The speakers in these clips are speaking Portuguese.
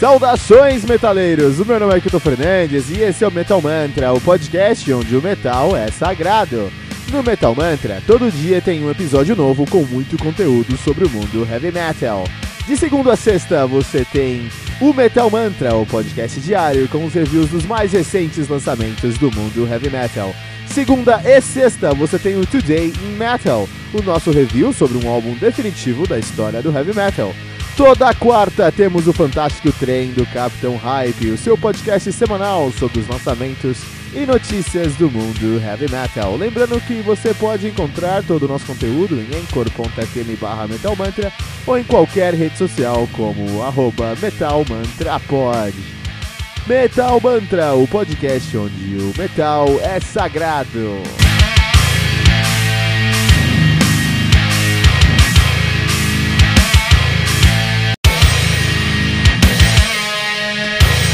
Saudações, metaleiros! O meu nome é Kito Fernandes e esse é o Metal Mantra, o podcast onde o metal é sagrado. No Metal Mantra, todo dia tem um episódio novo com muito conteúdo sobre o mundo heavy metal. De segunda a sexta, você tem o Metal Mantra, o podcast diário com os reviews dos mais recentes lançamentos do mundo heavy metal. Segunda e sexta, você tem o Today in Metal, o nosso review sobre um álbum definitivo da história do heavy metal. Toda quarta temos o fantástico trem do Capitão Hype, o seu podcast semanal sobre os lançamentos e notícias do mundo heavy metal. Lembrando que você pode encontrar todo o nosso conteúdo em anchor.fm barra metalmantra ou em qualquer rede social como arroba metalmantrapod. Metal Mantra, o podcast onde o metal é sagrado.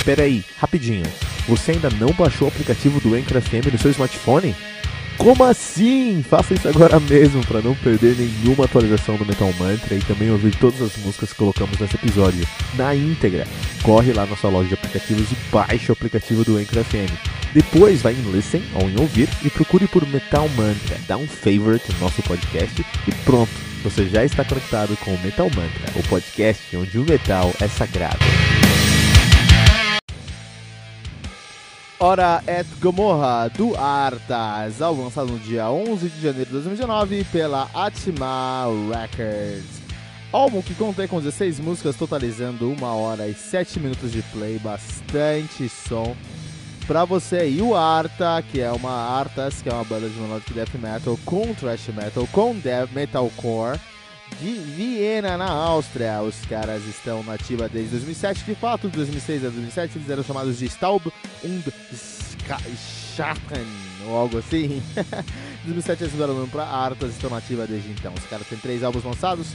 Peraí, rapidinho. Você ainda não baixou o aplicativo do Anchor FM no seu smartphone? Como assim? Faça isso agora mesmo para não perder nenhuma atualização do Metal Mantra e também ouvir todas as músicas que colocamos nesse episódio na íntegra. Corre lá na sua loja de aplicativos e baixe o aplicativo do Anchor FM. Depois vai em Listen ou em Ouvir e procure por Metal Mantra. Dá um favorite no nosso podcast e pronto, você já está conectado com o Metal Mantra, o podcast onde o metal é sagrado. Hora et Gomorra do Artas, álbum lançado no dia 11 de janeiro de 2019 pela Atma Records. Álbum que contém com 16 músicas, totalizando 1 hora e 7 minutos de play, bastante som pra você. E o Arta, que é uma Artas, que é uma banda de melodic death metal com thrash metal, com death metalcore de Viena, na Áustria. Os caras estão na ativa desde 2007. De fato, de 2006 a 2007, eles eram chamados de Staub und Schatten, ou algo assim. Em 2007 eles mudaram o nome pra Artas, estão na ativa desde então. Os caras têm três álbuns lançados.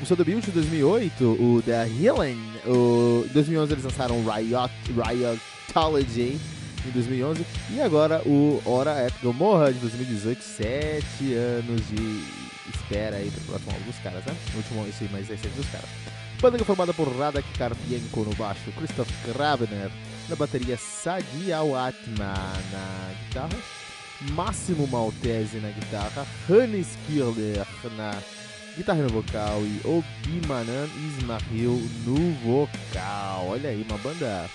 O seu debut em 2008, o The Healing. O, em 2011 eles lançaram Riot, Riotology em 2011 e agora o Hora et Gomorra de 2018, sete anos de espera aí pro próximo álbum dos caras, né? O último, esse mais recente dos caras. Banda que é formada por Radak Karpienko no baixo, Christoph Gravener na bateria, Sadi Awatma na guitarra, Máximo Maltese na guitarra, Hannes Kirler na guitarra no vocal e Obimanan Ismail no vocal. Olha aí, uma banda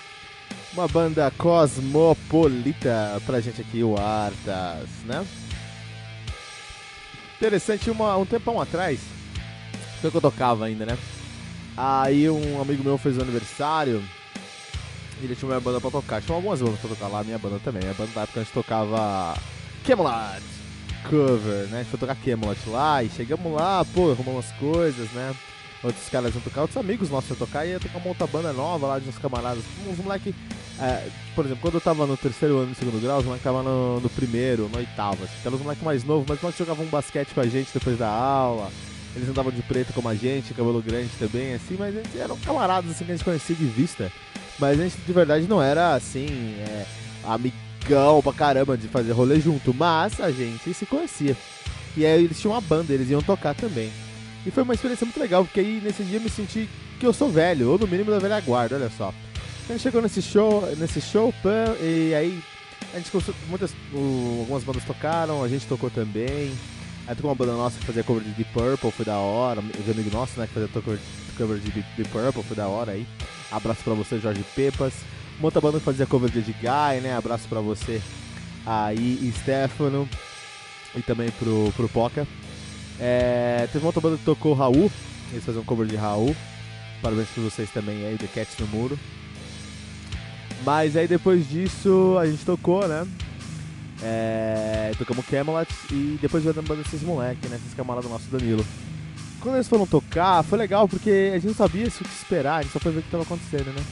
uma banda cosmopolita pra gente aqui, o Artas, né? Interessante, uma, um tempão atrás, foi que eu tocava ainda, né? Aí um amigo meu fez um aniversário ele tinha uma banda pra tocar. Tinha algumas bandas pra tocar lá, minha banda também. A banda da época a gente tocava Camelot cover, né? A gente foi tocar Camelot lá e chegamos lá, pô, arrumamos umas coisas, né? Outros caras iam tocar, outros amigos nossos iam tocar e ia tocar uma outra banda nova lá de uns camaradas. Uns moleque, é, por exemplo, quando eu tava no terceiro ano do segundo grau, os moleques tava no, no, primeiro, no oitavo. Assim. Então, os moleques mais novos, mas moleques jogavam um basquete com a gente depois da aula. Eles andavam de preto como a gente, cabelo grande também, assim, mas gente eram camaradas assim que a gente conhecia de vista. Mas a gente de verdade não era assim, é, amigão pra caramba de fazer rolê junto, mas a gente se conhecia. E aí eles tinham uma banda, eles iam tocar também. E foi uma experiência muito legal, porque aí nesse dia eu me senti que eu sou velho, ou no mínimo da velha guarda, olha só. A gente chegou nesse show, nesse show, e aí a gente muitas, algumas bandas tocaram, a gente tocou também. Aí tocou uma banda nossa que fazia cover de Deep Purple, foi da hora. De amigo nosso, né, que fazia cover, cover de Deep Purple, foi da hora aí. Abraço pra você, Jorge Pepas. Uma outra banda que fazia cover de Guy, né, abraço pra você aí, Stefano. E também pro, pro Poca. É, teve uma outra banda que tocou Raul, eles faziam cover de Raul. Parabéns pra vocês também aí, The Cats no Muro. Mas aí depois disso a gente tocou, né? É, tocamos Camelot e depois veio a banda desses moleques, né? Esses camaradas nossos Danilo. Quando eles foram tocar, foi legal porque a gente não sabia o que esperar, a gente só foi ver o que estava acontecendo, né?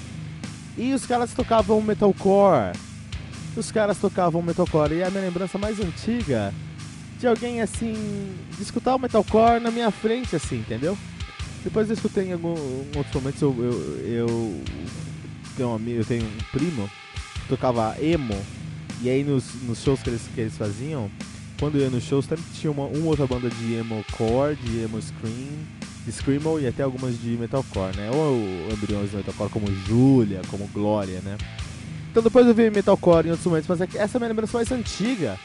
E os caras tocavam metalcore. Os caras tocavam metalcore. E a minha lembrança mais antiga de alguém assim. de escutar o metalcore na minha frente, assim, entendeu? Depois eu escutei em algum, em momentos eu, eu, eu, tenho um, eu tenho um primo que tocava emo. E aí nos, nos shows que eles, que eles faziam, quando eu ia nos shows, sempre tinha uma, uma outra banda de emo core, de emo scream, de Screamo e até algumas de Metalcore, né? Ou embriões de Metalcore como Julia, como Glória, né? Então depois eu vi Metalcore em outros momentos, mas é essa é a minha lembrança mais antiga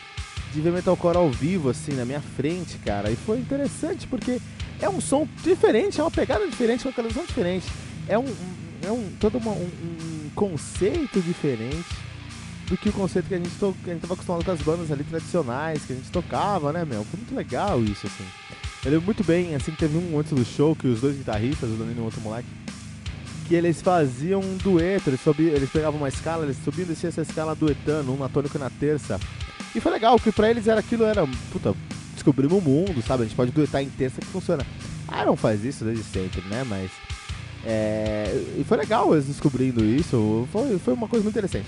de ver Metalcore ao vivo, assim, na minha frente, cara. E foi interessante porque é um som diferente, é uma pegada diferente, uma localização diferente. É um, é um todo uma, um, um, conceito diferente do que o conceito que a gente, que a gente tava acostumado com as bandas ali tradicionais, que a gente tocava, né, meu? Foi muito legal isso, assim. Eu lembro muito bem, assim, teve um antes do show que os dois guitarristas, o Danilo e o outro moleque, que eles faziam um dueto, eles, subiam, eles pegavam uma escala, eles subiam e desciam essa escala duetando, um na tônica na terça. E foi legal, porque pra eles era aquilo, era, puta, descobrimos o mundo, sabe? A gente pode duetar em terça que funciona. Ah, não faz isso desde sempre, né? Mas. É, e foi legal eles descobrindo isso, foi, foi uma coisa muito interessante.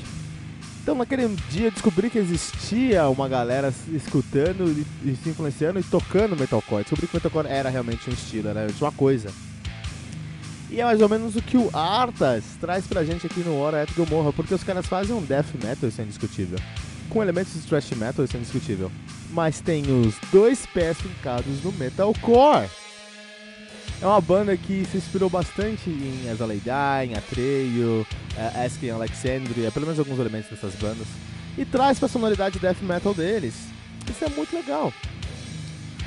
Então naquele dia descobri que existia uma galera escutando e, e se influenciando e tocando metalcore. Descobri que metalcore era realmente um estilo, era uma coisa. E é mais ou menos o que o Artas traz pra gente aqui no Hora Eto Gomorra, porque os caras fazem um death metal, isso é indiscutível. Com elementos de thrash metal, isso é indiscutível. Mas tem os dois pés fincados no metalcore. É uma banda que se inspirou bastante em As Die, em Atreio, uh, Asking Alexandria, pelo menos alguns elementos dessas bandas. E traz pra sonoridade death metal deles. Isso é muito legal.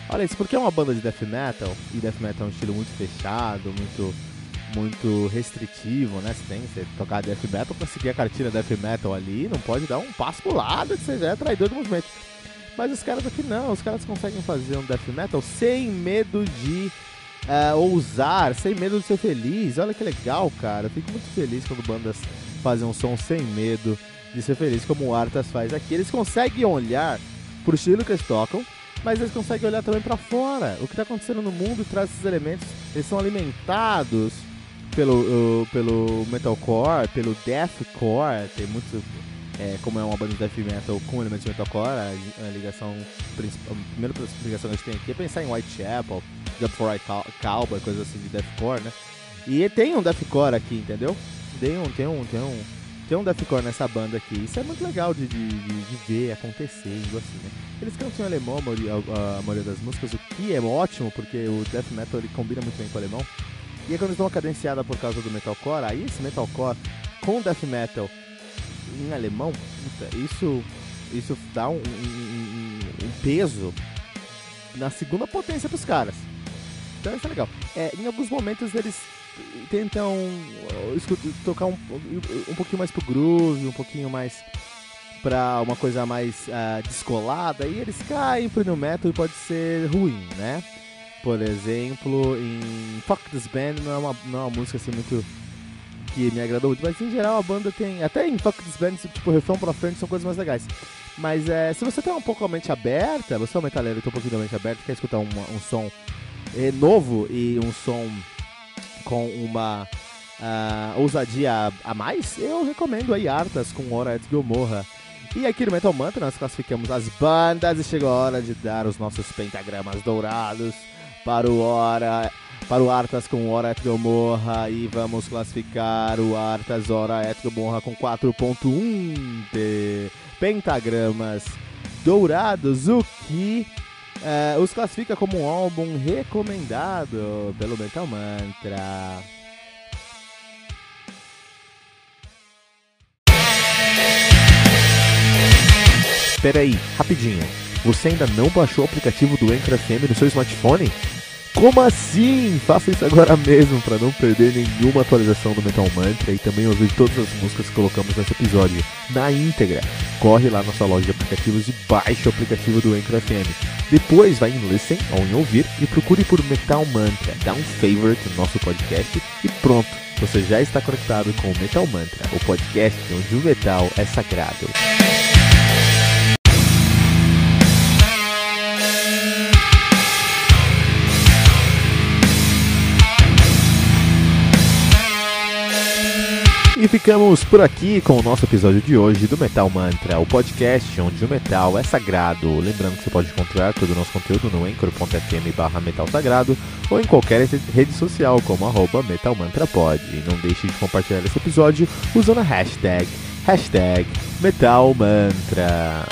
Olha isso, porque é uma banda de death metal, e death metal é um estilo muito fechado, muito muito restritivo, né? Você tem que tocar death metal pra seguir a cartilha death metal ali, não pode dar um passo pro lado que você já é traidor do movimento. Mas os caras aqui não, os caras conseguem fazer um death metal sem medo de uh, ousar, sem medo de ser feliz. Olha que legal, cara. Eu fico muito feliz quando bandas fazem um som sem medo de ser feliz, como o Artas faz aqui. Eles conseguem olhar pro estilo que eles tocam, mas eles conseguem olhar também para fora. O que está acontecendo no mundo traz esses elementos, eles são alimentados pelo, pelo metalcore, pelo deathcore, tem muito é, como é uma banda de death metal com elementos de metalcore, a, a ligação principal, a primeira ligação que a gente tem aqui é pensar em Whitechapel, Jump for Right Cowboy, coisa assim de deathcore, né? E tem um deathcore aqui, entendeu? Tem um, tem um, tem um, tem um deathcore nessa banda aqui. Isso é muito legal de, de, de, de ver acontecer, assim, né? Eles cantam em alemão a maioria, a, a maioria, das músicas, o que é ótimo, porque o death metal ele combina muito bem com o alemão. E aí quando eles dão uma cadenciada por causa do metalcore, aí esse metalcore com death metal em alemão, puta, isso, isso dá um, um, um peso na segunda potência pros caras. Então isso é legal. É, em alguns momentos eles tentam uh, tocar um, um pouquinho mais pro groove, um pouquinho mais pra uma coisa mais uh, descolada, e eles caem pro new metal e pode ser ruim, né? Por exemplo, em Fuck This Band não é uma, não é uma música assim muito que me agradou muito, mas em geral a banda tem. Até em Fuck This Band, tipo, refrão pra frente são coisas mais legais. Mas é, se você tem um pouco a mente aberta, você é um metaleiro e tem um pouquinho da mente aberta, quer escutar um, um som é, novo e um som com uma uh, ousadia a mais, eu recomendo aí Artas com Hora et Gomorra. E aqui no Metal Mantra nós classificamos as bandas e chegou a hora de dar os nossos pentagramas dourados para o Hora, para o Artas com Hora Gomorra e vamos classificar o Artas Hora Gomorra com 4.1 de pentagramas dourados, o que uh, os classifica como um álbum recomendado pelo Metal Mantra. Peraí, rapidinho. Você ainda não baixou o aplicativo do Anchor FM no seu smartphone? Como assim? Faça isso agora mesmo para não perder nenhuma atualização do Metal Mantra e também ouvir todas as músicas que colocamos nesse episódio na íntegra. Corre lá na sua loja de aplicativos e baixe o aplicativo do Anchor FM. Depois vai em Listen ou em Ouvir e procure por Metal Mantra. Dá um favorite no nosso podcast e pronto, você já está conectado com o Metal Mantra, o podcast onde o metal é sagrado. E ficamos por aqui com o nosso episódio de hoje do Metal Mantra, o podcast onde o metal é sagrado. Lembrando que você pode encontrar todo o nosso conteúdo no anchor.fm barra metal sagrado ou em qualquer rede social como arroba metalmantrapod. E não deixe de compartilhar esse episódio usando a hashtag, hashtag metalmantra.